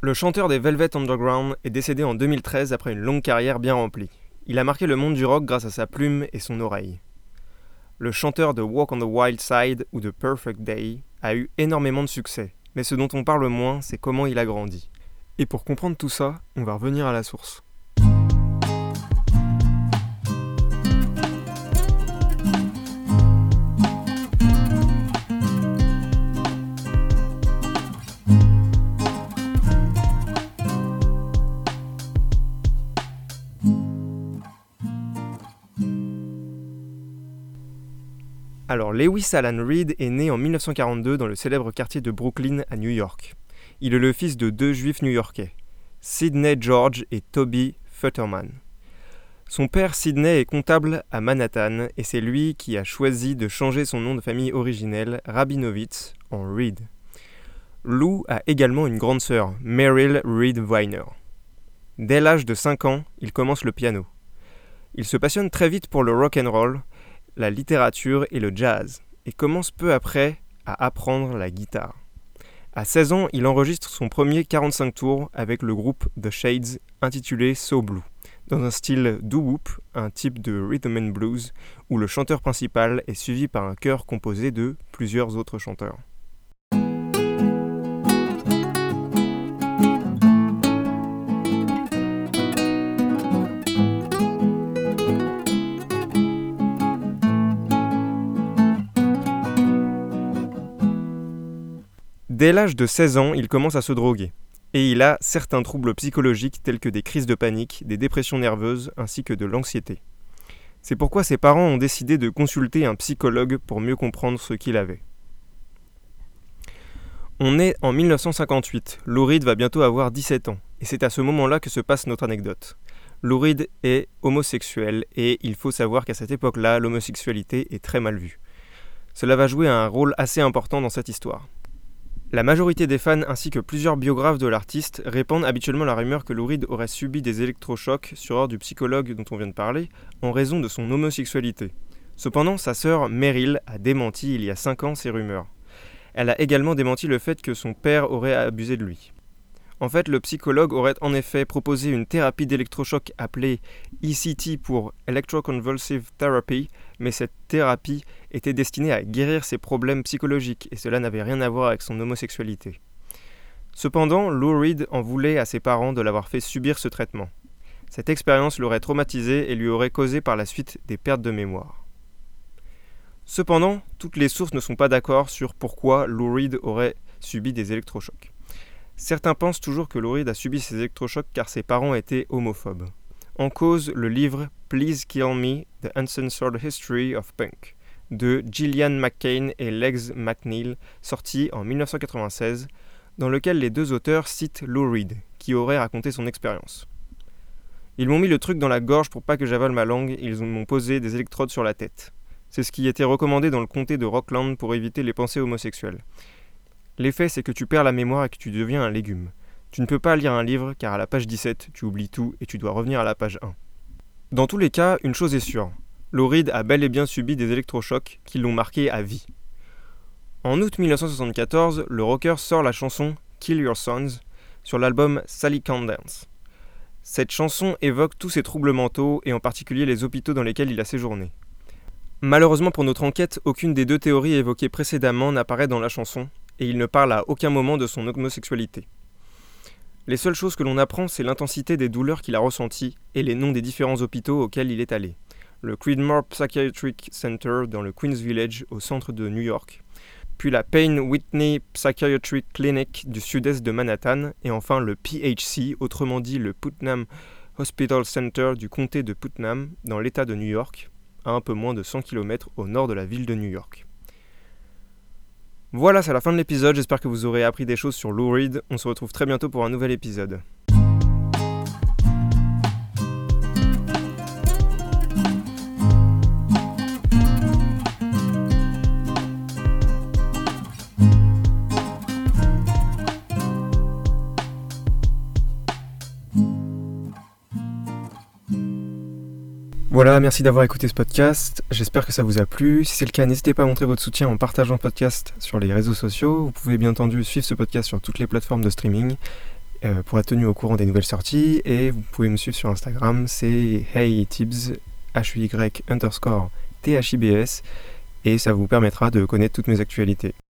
Le chanteur des Velvet Underground est décédé en 2013 après une longue carrière bien remplie. Il a marqué le monde du rock grâce à sa plume et son oreille. Le chanteur de Walk on the Wild Side ou de Perfect Day a eu énormément de succès, mais ce dont on parle moins, c'est comment il a grandi. Et pour comprendre tout ça, on va revenir à la source. Lewis Alan Reed est né en 1942 dans le célèbre quartier de Brooklyn à New York. Il est le fils de deux juifs new-yorkais, Sidney George et Toby Futterman. Son père Sidney est comptable à Manhattan et c'est lui qui a choisi de changer son nom de famille originel, Rabinovitz, en Reed. Lou a également une grande sœur, Meryl Reed Weiner. Dès l'âge de 5 ans, il commence le piano. Il se passionne très vite pour le rock and roll la littérature et le jazz, et commence peu après à apprendre la guitare. À 16 ans, il enregistre son premier 45 tours avec le groupe The Shades intitulé So Blue, dans un style doo-wop, un type de rhythm and blues, où le chanteur principal est suivi par un chœur composé de plusieurs autres chanteurs. Dès l'âge de 16 ans, il commence à se droguer. Et il a certains troubles psychologiques tels que des crises de panique, des dépressions nerveuses ainsi que de l'anxiété. C'est pourquoi ses parents ont décidé de consulter un psychologue pour mieux comprendre ce qu'il avait. On est en 1958, Louride va bientôt avoir 17 ans, et c'est à ce moment-là que se passe notre anecdote. Louride est homosexuel, et il faut savoir qu'à cette époque-là, l'homosexualité est très mal vue. Cela va jouer un rôle assez important dans cette histoire. La majorité des fans ainsi que plusieurs biographes de l'artiste répandent habituellement la rumeur que Lou aurait subi des électrochocs sur ordre du psychologue dont on vient de parler en raison de son homosexualité. Cependant, sa sœur Meryl a démenti il y a 5 ans ces rumeurs. Elle a également démenti le fait que son père aurait abusé de lui. En fait, le psychologue aurait en effet proposé une thérapie d'électrochoc appelée ECT pour Electroconvulsive Therapy, mais cette thérapie était destinée à guérir ses problèmes psychologiques et cela n'avait rien à voir avec son homosexualité. Cependant, Lou Reed en voulait à ses parents de l'avoir fait subir ce traitement. Cette expérience l'aurait traumatisé et lui aurait causé par la suite des pertes de mémoire. Cependant, toutes les sources ne sont pas d'accord sur pourquoi Lou Reed aurait subi des électrochocs. Certains pensent toujours que Lou a subi ces électrochocs car ses parents étaient homophobes. En cause le livre Please Kill Me, The Uncensored History of Punk de Gillian McCain et Legs McNeil, sorti en 1996, dans lequel les deux auteurs citent Lou Reed, qui aurait raconté son expérience. Ils m'ont mis le truc dans la gorge pour pas que j'avale ma langue ils m'ont posé des électrodes sur la tête. C'est ce qui était recommandé dans le comté de Rockland pour éviter les pensées homosexuelles. L'effet, c'est que tu perds la mémoire et que tu deviens un légume. Tu ne peux pas lire un livre car à la page 17, tu oublies tout et tu dois revenir à la page 1. Dans tous les cas, une chose est sûre. Lauride a bel et bien subi des électrochocs qui l'ont marqué à vie. En août 1974, le rocker sort la chanson Kill Your Sons sur l'album Sally Can't Dance. Cette chanson évoque tous ses troubles mentaux et en particulier les hôpitaux dans lesquels il a séjourné. Malheureusement pour notre enquête, aucune des deux théories évoquées précédemment n'apparaît dans la chanson, et il ne parle à aucun moment de son homosexualité. Les seules choses que l'on apprend, c'est l'intensité des douleurs qu'il a ressenties et les noms des différents hôpitaux auxquels il est allé. Le Creedmoor Psychiatric Center dans le Queens Village au centre de New York, puis la Payne Whitney Psychiatric Clinic du sud-est de Manhattan, et enfin le PHC, autrement dit le Putnam Hospital Center du comté de Putnam, dans l'État de New York, à un peu moins de 100 km au nord de la ville de New York. Voilà, c'est la fin de l'épisode, j'espère que vous aurez appris des choses sur Lou Reed. On se retrouve très bientôt pour un nouvel épisode. Voilà, merci d'avoir écouté ce podcast. J'espère que ça vous a plu. Si c'est le cas, n'hésitez pas à montrer votre soutien en partageant le podcast sur les réseaux sociaux. Vous pouvez bien entendu suivre ce podcast sur toutes les plateformes de streaming euh, pour être tenu au courant des nouvelles sorties. Et vous pouvez me suivre sur Instagram, c'est HeyTibs, H-U-Y underscore T-H-I-B-S. Et ça vous permettra de connaître toutes mes actualités.